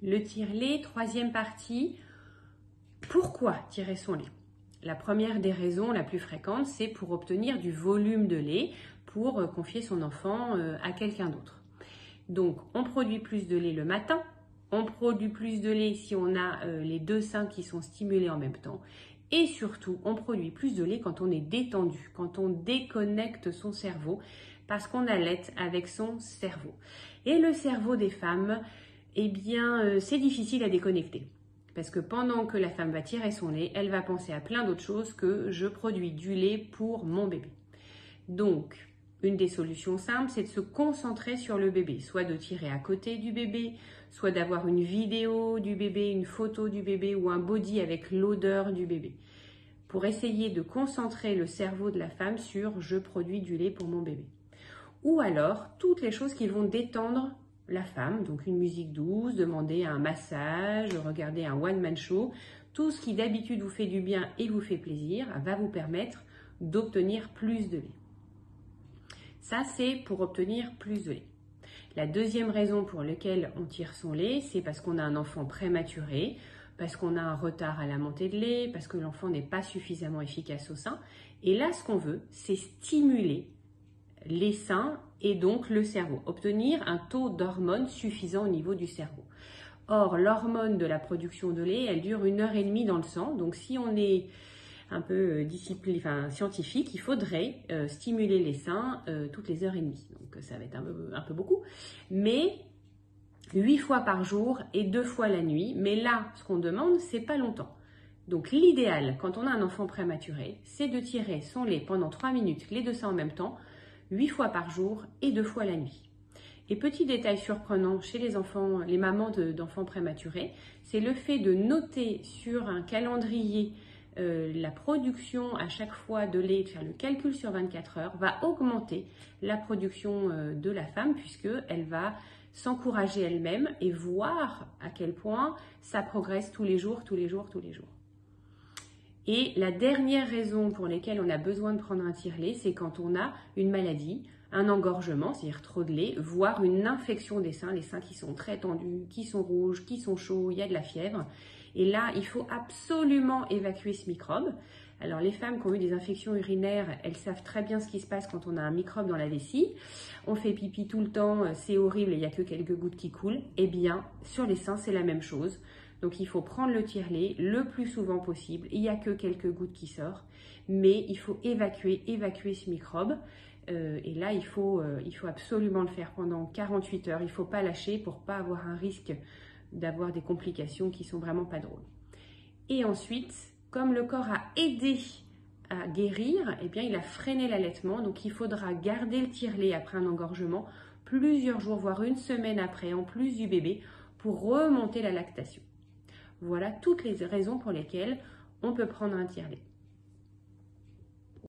Le tire-lait, troisième partie, pourquoi tirer son lait? La première des raisons, la plus fréquente, c'est pour obtenir du volume de lait pour euh, confier son enfant euh, à quelqu'un d'autre. Donc, on produit plus de lait le matin, on produit plus de lait si on a euh, les deux seins qui sont stimulés en même temps. Et surtout, on produit plus de lait quand on est détendu, quand on déconnecte son cerveau, parce qu'on allait avec son cerveau. Et le cerveau des femmes, eh bien, c'est difficile à déconnecter. Parce que pendant que la femme va tirer son lait, elle va penser à plein d'autres choses que je produis du lait pour mon bébé. Donc, une des solutions simples, c'est de se concentrer sur le bébé, soit de tirer à côté du bébé, soit d'avoir une vidéo du bébé, une photo du bébé ou un body avec l'odeur du bébé, pour essayer de concentrer le cerveau de la femme sur je produis du lait pour mon bébé. Ou alors toutes les choses qui vont détendre la femme, donc une musique douce, demander un massage, regarder un one-man show, tout ce qui d'habitude vous fait du bien et vous fait plaisir va vous permettre d'obtenir plus de lait. Ça, c'est pour obtenir plus de lait. La deuxième raison pour laquelle on tire son lait, c'est parce qu'on a un enfant prématuré, parce qu'on a un retard à la montée de lait, parce que l'enfant n'est pas suffisamment efficace au sein. Et là, ce qu'on veut, c'est stimuler les seins et donc le cerveau, obtenir un taux d'hormones suffisant au niveau du cerveau. Or, l'hormone de la production de lait, elle dure une heure et demie dans le sang. Donc, si on est un peu euh, enfin, scientifique, il faudrait euh, stimuler les seins euh, toutes les heures et demie. Donc, ça va être un peu, un peu beaucoup. Mais huit fois par jour et deux fois la nuit. Mais là, ce qu'on demande, c'est pas longtemps. Donc l'idéal, quand on a un enfant prématuré, c'est de tirer son lait pendant trois minutes, les deux seins en même temps, 8 fois par jour et deux fois la nuit. Et petit détail surprenant chez les enfants, les mamans d'enfants prématurés, c'est le fait de noter sur un calendrier euh, la production à chaque fois de lait, de faire le calcul sur 24 heures, va augmenter la production euh, de la femme puisqu'elle va s'encourager elle-même et voir à quel point ça progresse tous les jours, tous les jours, tous les jours. Et la dernière raison pour laquelle on a besoin de prendre un tire-lait, c'est quand on a une maladie, un engorgement, c'est-à-dire trop de lait, voire une infection des seins, les seins qui sont très tendus, qui sont rouges, qui sont chauds, il y a de la fièvre. Et là, il faut absolument évacuer ce microbe. Alors les femmes qui ont eu des infections urinaires, elles savent très bien ce qui se passe quand on a un microbe dans la vessie. On fait pipi tout le temps, c'est horrible, il n'y a que quelques gouttes qui coulent. Eh bien, sur les seins, c'est la même chose. Donc il faut prendre le tire-lait le plus souvent possible. Il n'y a que quelques gouttes qui sortent, mais il faut évacuer, évacuer ce microbe. Euh, et là, il faut, euh, il faut absolument le faire pendant 48 heures. Il ne faut pas lâcher pour pas avoir un risque d'avoir des complications qui sont vraiment pas drôles. Et ensuite, comme le corps a aidé à guérir, eh bien, il a freiné l'allaitement. Donc, il faudra garder le tire-lait après un engorgement plusieurs jours, voire une semaine après, en plus du bébé, pour remonter la lactation. Voilà toutes les raisons pour lesquelles on peut prendre un tiers-lait.